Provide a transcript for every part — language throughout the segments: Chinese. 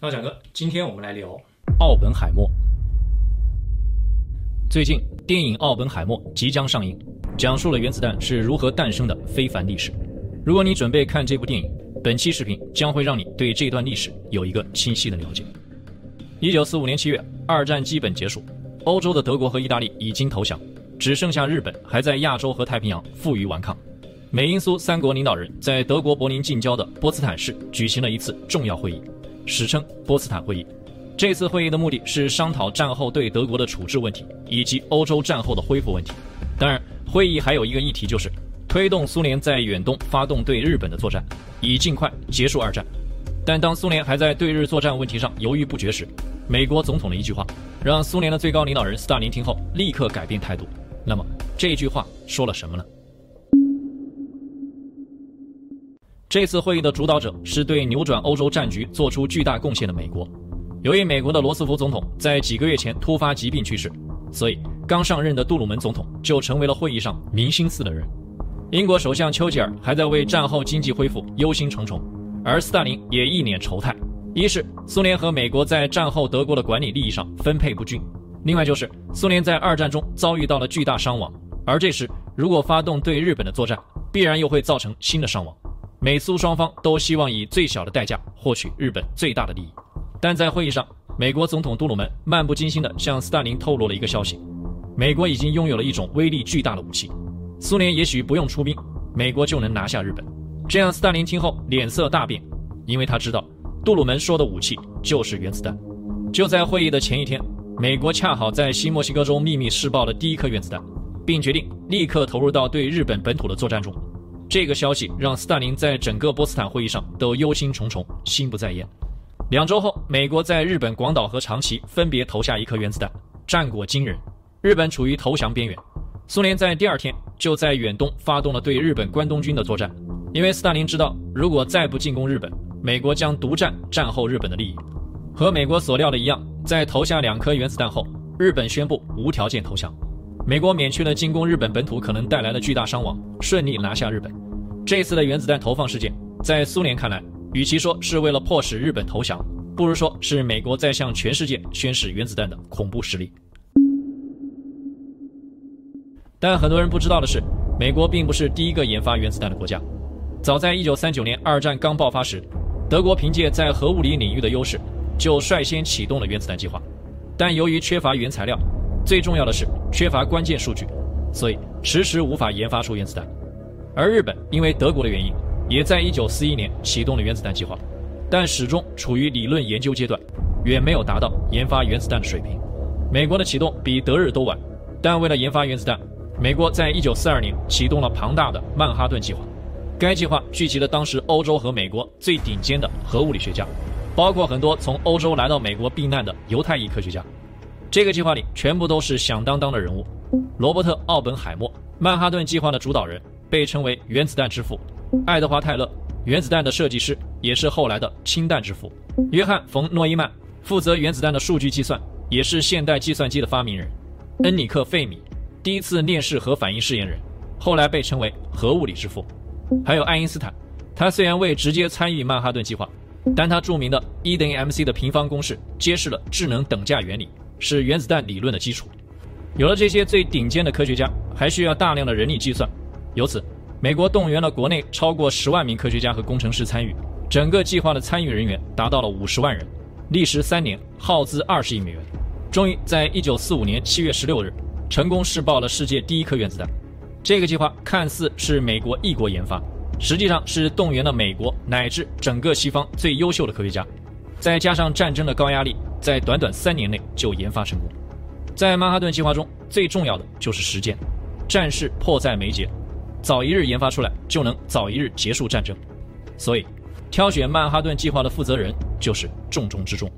大家好，今天我们来聊《奥本海默》。最近电影《奥本海默》即将上映，讲述了原子弹是如何诞生的非凡历史。如果你准备看这部电影，本期视频将会让你对这段历史有一个清晰的了解。一九四五年七月，二战基本结束，欧洲的德国和意大利已经投降，只剩下日本还在亚洲和太平洋负隅顽抗。美英苏三国领导人在德国柏林近郊的波茨坦市举行了一次重要会议。史称波茨坦会议。这次会议的目的是商讨战后对德国的处置问题，以及欧洲战后的恢复问题。当然，会议还有一个议题，就是推动苏联在远东发动对日本的作战，以尽快结束二战。但当苏联还在对日作战问题上犹豫不决时，美国总统的一句话，让苏联的最高领导人斯大林听后立刻改变态度。那么这句话说了什么呢？这次会议的主导者是对扭转欧洲战局做出巨大贡献的美国。由于美国的罗斯福总统在几个月前突发疾病去世，所以刚上任的杜鲁门总统就成为了会议上明星似的人。英国首相丘吉尔还在为战后经济恢复忧心忡忡，而斯大林也一脸愁态：一是苏联和美国在战后德国的管理利益上分配不均；另外就是苏联在二战中遭遇到了巨大伤亡，而这时如果发动对日本的作战，必然又会造成新的伤亡。美苏双方都希望以最小的代价获取日本最大的利益，但在会议上，美国总统杜鲁门漫不经心地向斯大林透露了一个消息：美国已经拥有了一种威力巨大的武器，苏联也许不用出兵，美国就能拿下日本。这样，斯大林听后脸色大变，因为他知道杜鲁门说的武器就是原子弹。就在会议的前一天，美国恰好在新墨西哥州秘密试爆了第一颗原子弹，并决定立刻投入到对日本本土的作战中。这个消息让斯大林在整个波茨坦会议上都忧心忡忡，心不在焉。两周后，美国在日本广岛和长崎分别投下一颗原子弹，战果惊人。日本处于投降边缘。苏联在第二天就在远东发动了对日本关东军的作战，因为斯大林知道，如果再不进攻日本，美国将独占战后日本的利益。和美国所料的一样，在投下两颗原子弹后，日本宣布无条件投降。美国免去了进攻日本本土可能带来的巨大伤亡，顺利拿下日本。这次的原子弹投放事件，在苏联看来，与其说是为了迫使日本投降，不如说是美国在向全世界宣示原子弹的恐怖实力。但很多人不知道的是，美国并不是第一个研发原子弹的国家。早在1939年二战刚爆发时，德国凭借在核物理领域的优势，就率先启动了原子弹计划。但由于缺乏原材料，最重要的是缺乏关键数据，所以迟迟无法研发出原子弹。而日本因为德国的原因，也在1941年启动了原子弹计划，但始终处于理论研究阶段，远没有达到研发原子弹的水平。美国的启动比德日都晚，但为了研发原子弹，美国在1942年启动了庞大的曼哈顿计划。该计划聚集了当时欧洲和美国最顶尖的核物理学家，包括很多从欧洲来到美国避难的犹太裔科学家。这个计划里全部都是响当当的人物。罗伯特·奥本海默，曼哈顿计划的主导人，被称为原子弹之父；爱德华·泰勒，原子弹的设计师，也是后来的氢弹之父；约翰·冯·诺依曼，负责原子弹的数据计算，也是现代计算机的发明人；恩里克·费米，第一次链式核反应试验人，后来被称为核物理之父；还有爱因斯坦，他虽然未直接参与曼哈顿计划，但他著名的 E 等于 mc 的平方公式，揭示了质能等价原理。是原子弹理论的基础。有了这些最顶尖的科学家，还需要大量的人力计算。由此，美国动员了国内超过十万名科学家和工程师参与，整个计划的参与人员达到了五十万人，历时三年，耗资二十亿美元，终于在一九四五年七月十六日，成功试爆了世界第一颗原子弹。这个计划看似是美国一国研发，实际上是动员了美国乃至整个西方最优秀的科学家，再加上战争的高压力。在短短三年内就研发成功。在曼哈顿计划中，最重要的就是时间，战事迫在眉睫，早一日研发出来，就能早一日结束战争。所以，挑选曼哈顿计划的负责人就是重中之重。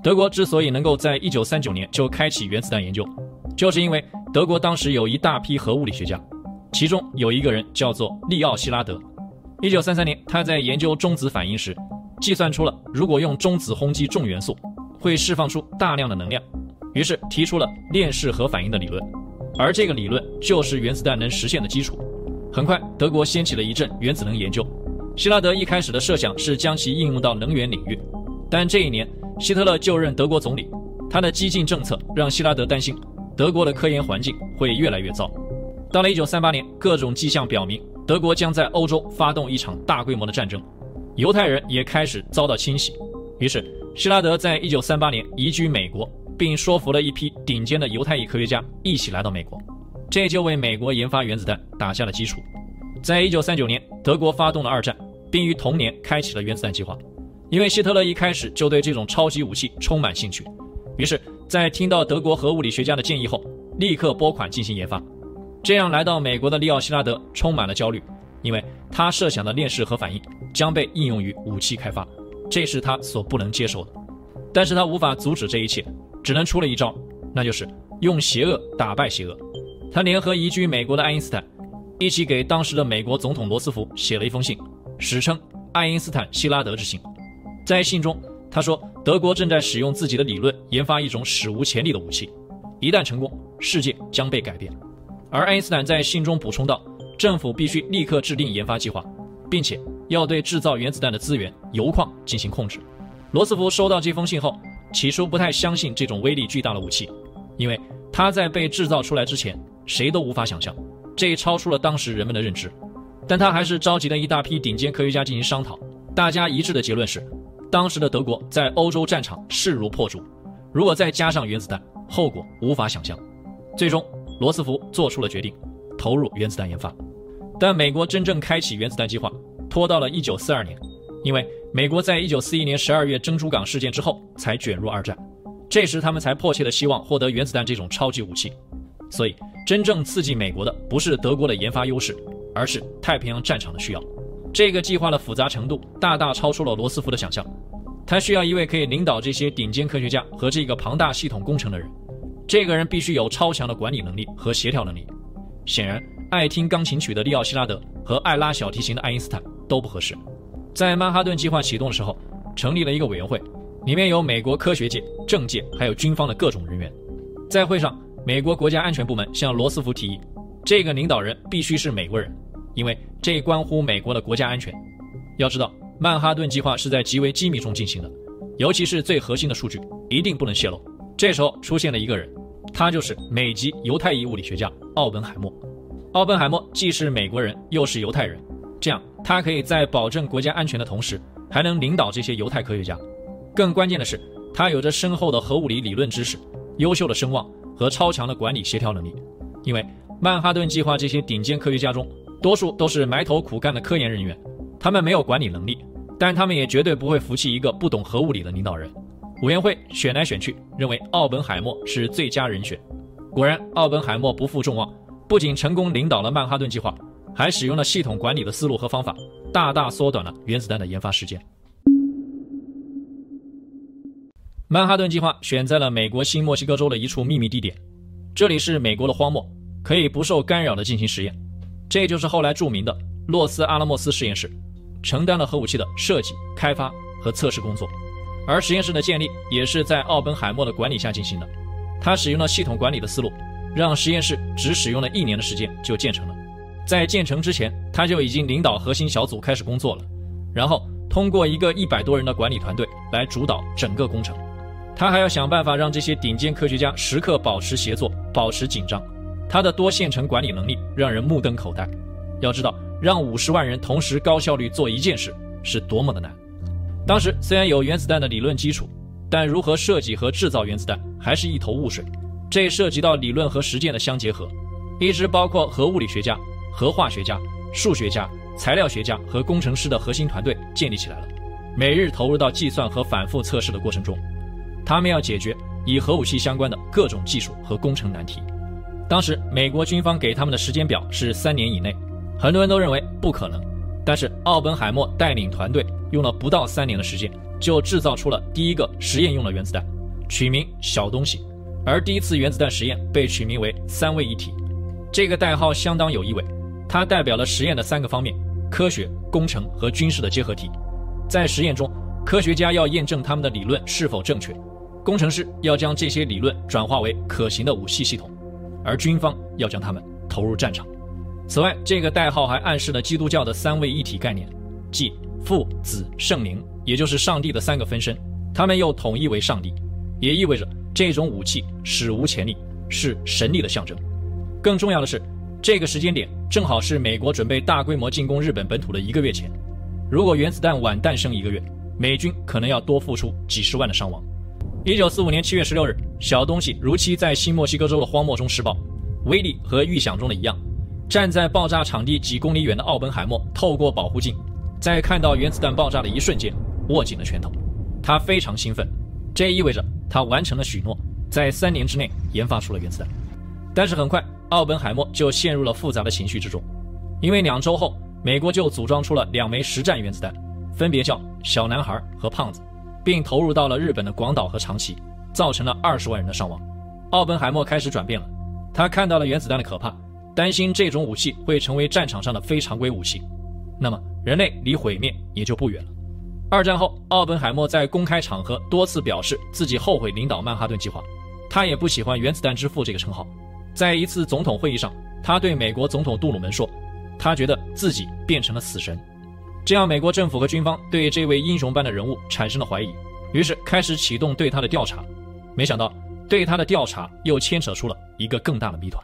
德国之所以能够在一九三九年就开启原子弹研究，就是因为德国当时有一大批核物理学家，其中有一个人叫做利奥希拉德。一九三三年，他在研究中子反应时，计算出了如果用中子轰击重元素，会释放出大量的能量，于是提出了链式核反应的理论，而这个理论就是原子弹能实现的基础。很快，德国掀起了一阵原子能研究，希拉德一开始的设想是将其应用到能源领域，但这一年希特勒就任德国总理，他的激进政策让希拉德担心德国的科研环境会越来越糟。到了1938年，各种迹象表明德国将在欧洲发动一场大规模的战争，犹太人也开始遭到清洗。于是希拉德在1938年移居美国，并说服了一批顶尖的犹太裔科学家一起来到美国，这就为美国研发原子弹打下了基础。在一九三九年，德国发动了二战，并于同年开启了原子弹计划。因为希特勒一开始就对这种超级武器充满兴趣，于是，在听到德国核物理学家的建议后，立刻拨款进行研发。这样来到美国的利奥希拉德充满了焦虑，因为他设想的链式核反应将被应用于武器开发，这是他所不能接受的。但是他无法阻止这一切，只能出了一招，那就是用邪恶打败邪恶。他联合移居美国的爱因斯坦。一起给当时的美国总统罗斯福写了一封信，史称“爱因斯坦希拉德之信”。在信中，他说德国正在使用自己的理论研发一种史无前例的武器，一旦成功，世界将被改变。而爱因斯坦在信中补充道，政府必须立刻制定研发计划，并且要对制造原子弹的资源铀矿进行控制。罗斯福收到这封信后，起初不太相信这种威力巨大的武器，因为它在被制造出来之前，谁都无法想象。这超出了当时人们的认知，但他还是召集了一大批顶尖科学家进行商讨。大家一致的结论是，当时的德国在欧洲战场势如破竹，如果再加上原子弹，后果无法想象。最终，罗斯福做出了决定，投入原子弹研发。但美国真正开启原子弹计划拖到了1942年，因为美国在1941年12月珍珠港事件之后才卷入二战，这时他们才迫切的希望获得原子弹这种超级武器，所以。真正刺激美国的不是德国的研发优势，而是太平洋战场的需要。这个计划的复杂程度大大超出了罗斯福的想象。他需要一位可以领导这些顶尖科学家和这个庞大系统工程的人。这个人必须有超强的管理能力和协调能力。显然，爱听钢琴曲的利奥希拉德和爱拉小提琴的爱因斯坦都不合适。在曼哈顿计划启动的时候，成立了一个委员会，里面有美国科学界、政界还有军方的各种人员。在会上，美国国家安全部门向罗斯福提议，这个领导人必须是美国人，因为这关乎美国的国家安全。要知道，曼哈顿计划是在极为机密中进行的，尤其是最核心的数据一定不能泄露。这时候出现了一个人，他就是美籍犹太裔物理学家奥本海默。奥本海默既是美国人，又是犹太人，这样他可以在保证国家安全的同时，还能领导这些犹太科学家。更关键的是，他有着深厚的核物理理论知识，优秀的声望。和超强的管理协调能力，因为曼哈顿计划这些顶尖科学家中，多数都是埋头苦干的科研人员，他们没有管理能力，但他们也绝对不会服气一个不懂核物理的领导人。委员会选来选去，认为奥本海默是最佳人选。果然，奥本海默不负众望，不仅成功领导了曼哈顿计划，还使用了系统管理的思路和方法，大大缩短了原子弹的研发时间。曼哈顿计划选在了美国新墨西哥州的一处秘密地点，这里是美国的荒漠，可以不受干扰地进行实验。这就是后来著名的洛斯阿拉莫斯实验室，承担了核武器的设计、开发和测试工作。而实验室的建立也是在奥本海默的管理下进行的。他使用了系统管理的思路，让实验室只使用了一年的时间就建成了。在建成之前，他就已经领导核心小组开始工作了，然后通过一个一百多人的管理团队来主导整个工程。他还要想办法让这些顶尖科学家时刻保持协作，保持紧张。他的多线程管理能力让人目瞪口呆。要知道，让五十万人同时高效率做一件事是多么的难。当时虽然有原子弹的理论基础，但如何设计和制造原子弹还是一头雾水。这涉及到理论和实践的相结合，一直包括核物理学家、核化学家、数学家、材料学家和工程师的核心团队建立起来了，每日投入到计算和反复测试的过程中。他们要解决与核武器相关的各种技术和工程难题。当时美国军方给他们的时间表是三年以内，很多人都认为不可能。但是奥本海默带领团队用了不到三年的时间，就制造出了第一个实验用的原子弹，取名“小东西”。而第一次原子弹实验被取名为“三位一体”，这个代号相当有意味，它代表了实验的三个方面：科学、工程和军事的结合体。在实验中，科学家要验证他们的理论是否正确。工程师要将这些理论转化为可行的武器系统，而军方要将他们投入战场。此外，这个代号还暗示了基督教的三位一体概念。即父、子、圣灵，也就是上帝的三个分身，他们又统一为上帝，也意味着这种武器史无前例，是神力的象征。更重要的是，这个时间点正好是美国准备大规模进攻日本本土的一个月前。如果原子弹晚诞生一个月，美军可能要多付出几十万的伤亡。一九四五年七月十六日，小东西如期在新墨西哥州的荒漠中试爆，威力和预想中的一样。站在爆炸场地几公里远的奥本海默透过保护镜，在看到原子弹爆炸的一瞬间，握紧了拳头。他非常兴奋，这意味着他完成了许诺，在三年之内研发出了原子弹。但是很快，奥本海默就陷入了复杂的情绪之中，因为两周后，美国就组装出了两枚实战原子弹，分别叫小男孩和胖子。并投入到了日本的广岛和长崎，造成了二十万人的伤亡。奥本海默开始转变了，他看到了原子弹的可怕，担心这种武器会成为战场上的非常规武器，那么人类离毁灭也就不远了。二战后，奥本海默在公开场合多次表示自己后悔领导曼哈顿计划，他也不喜欢“原子弹之父”这个称号。在一次总统会议上，他对美国总统杜鲁门说，他觉得自己变成了死神。这样，美国政府和军方对这位英雄般的人物产生了怀疑，于是开始启动对他的调查。没想到，对他的调查又牵扯出了一个更大的谜团。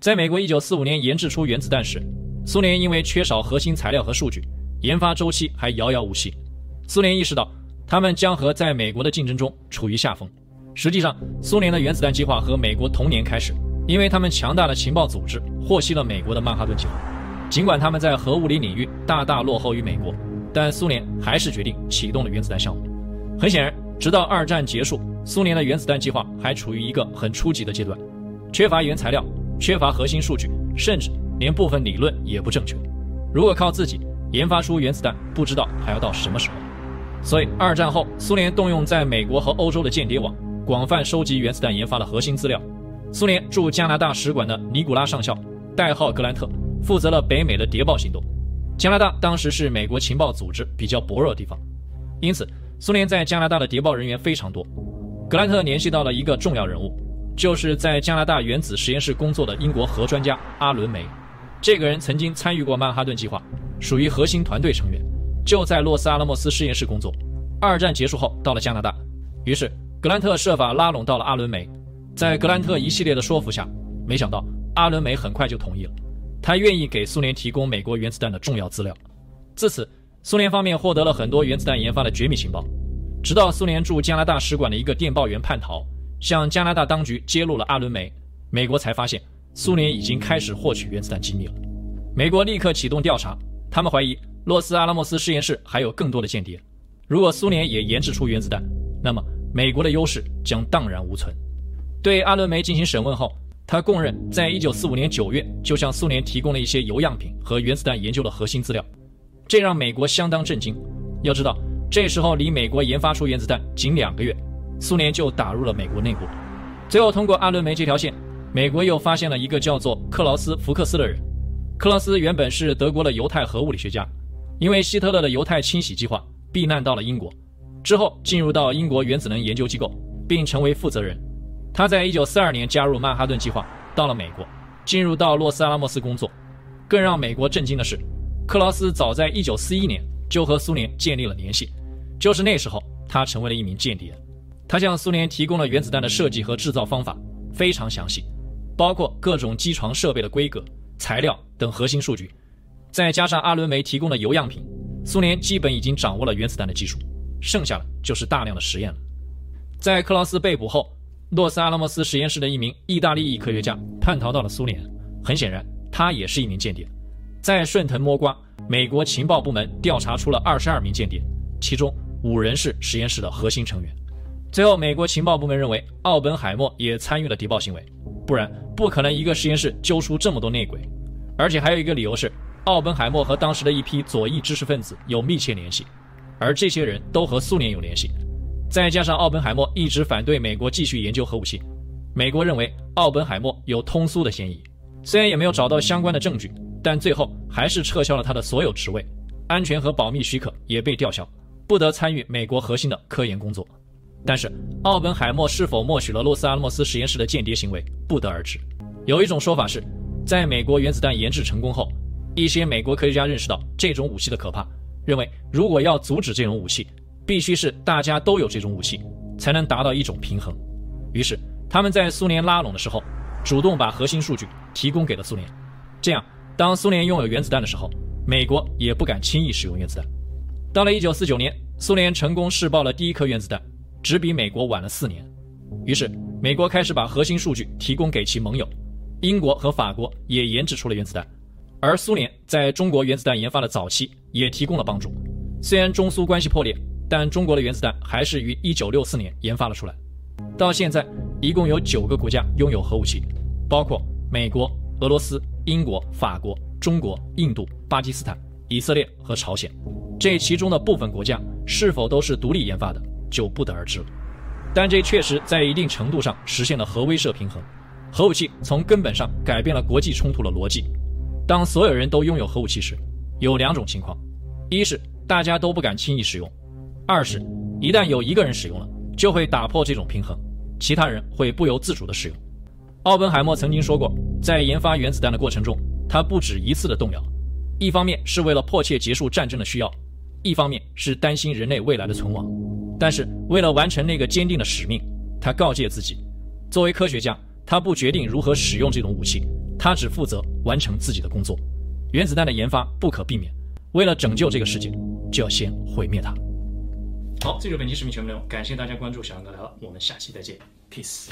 在美国1945年研制出原子弹时，苏联因为缺少核心材料和数据，研发周期还遥遥无期。苏联意识到，他们将和在美国的竞争中处于下风。实际上，苏联的原子弹计划和美国同年开始，因为他们强大的情报组织获悉了美国的曼哈顿计划。尽管他们在核物理领域大大落后于美国，但苏联还是决定启动了原子弹项目。很显然，直到二战结束，苏联的原子弹计划还处于一个很初级的阶段，缺乏原材料，缺乏核心数据，甚至连部分理论也不正确。如果靠自己研发出原子弹，不知道还要到什么时候。所以，二战后，苏联动用在美国和欧洲的间谍网，广泛收集原子弹研发的核心资料。苏联驻加拿大使馆的尼古拉上校，代号格兰特。负责了北美的谍报行动。加拿大当时是美国情报组织比较薄弱的地方，因此苏联在加拿大的谍报人员非常多。格兰特联系到了一个重要人物，就是在加拿大原子实验室工作的英国核专家阿伦梅。这个人曾经参与过曼哈顿计划，属于核心团队成员，就在洛斯阿拉莫斯实验室工作。二战结束后到了加拿大，于是格兰特设法拉拢到了阿伦梅。在格兰特一系列的说服下，没想到阿伦梅很快就同意了。他愿意给苏联提供美国原子弹的重要资料，自此，苏联方面获得了很多原子弹研发的绝密情报。直到苏联驻加拿大使馆的一个电报员叛逃，向加拿大当局揭露了阿伦梅，美国才发现苏联已经开始获取原子弹机密了。美国立刻启动调查，他们怀疑洛斯阿拉莫斯实验室还有更多的间谍。如果苏联也研制出原子弹，那么美国的优势将荡然无存。对阿伦梅进行审问后，他供认，在一九四五年九月就向苏联提供了一些铀样品和原子弹研究的核心资料，这让美国相当震惊。要知道，这时候离美国研发出原子弹仅两个月，苏联就打入了美国内部。最后，通过阿伦梅这条线，美国又发现了一个叫做克劳斯·福克斯的人。克劳斯原本是德国的犹太核物理学家，因为希特勒的犹太清洗计划避难到了英国，之后进入到英国原子能研究机构，并成为负责人。他在一九四二年加入曼哈顿计划，到了美国，进入到洛斯阿拉莫斯工作。更让美国震惊的是，克劳斯早在一九四一年就和苏联建立了联系，就是那时候他成为了一名间谍。他向苏联提供了原子弹的设计和制造方法，非常详细，包括各种机床设备的规格、材料等核心数据。再加上阿伦梅提供的铀样品，苏联基本已经掌握了原子弹的技术，剩下的就是大量的实验了。在克劳斯被捕后，洛斯阿拉莫斯实验室的一名意大利裔科学家叛逃到了苏联，很显然，他也是一名间谍。在顺藤摸瓜，美国情报部门调查出了二十二名间谍，其中五人是实验室的核心成员。最后，美国情报部门认为奥本海默也参与了谍报行为，不然不可能一个实验室揪出这么多内鬼。而且还有一个理由是，奥本海默和当时的一批左翼知识分子有密切联系，而这些人都和苏联有联系。再加上奥本海默一直反对美国继续研究核武器，美国认为奥本海默有通苏的嫌疑。虽然也没有找到相关的证据，但最后还是撤销了他的所有职位，安全和保密许可也被吊销，不得参与美国核心的科研工作。但是奥本海默是否默许了洛斯阿拉莫斯实验室的间谍行为，不得而知。有一种说法是，在美国原子弹研制成功后，一些美国科学家认识到这种武器的可怕，认为如果要阻止这种武器，必须是大家都有这种武器，才能达到一种平衡。于是他们在苏联拉拢的时候，主动把核心数据提供给了苏联。这样，当苏联拥有原子弹的时候，美国也不敢轻易使用原子弹。到了1949年，苏联成功试爆了第一颗原子弹，只比美国晚了四年。于是，美国开始把核心数据提供给其盟友，英国和法国也研制出了原子弹。而苏联在中国原子弹研发的早期也提供了帮助。虽然中苏关系破裂，但中国的原子弹还是于1964年研发了出来。到现在，一共有九个国家拥有核武器，包括美国、俄罗斯、英国、法国、中国、印度、巴基斯坦、以色列和朝鲜。这其中的部分国家是否都是独立研发的，就不得而知了。但这确实在一定程度上实现了核威慑平衡。核武器从根本上改变了国际冲突的逻辑。当所有人都拥有核武器时，有两种情况：一是大家都不敢轻易使用；二是一旦有一个人使用了，就会打破这种平衡，其他人会不由自主地使用。奥本海默曾经说过，在研发原子弹的过程中，他不止一次地动摇，一方面是为了迫切结束战争的需要，一方面是担心人类未来的存亡。但是为了完成那个坚定的使命，他告诫自己，作为科学家，他不决定如何使用这种武器。他只负责完成自己的工作，原子弹的研发不可避免。为了拯救这个世界，就要先毁灭它。好，这就是本期视频全部内容，感谢大家关注小杨哥来了，我们下期再见，peace。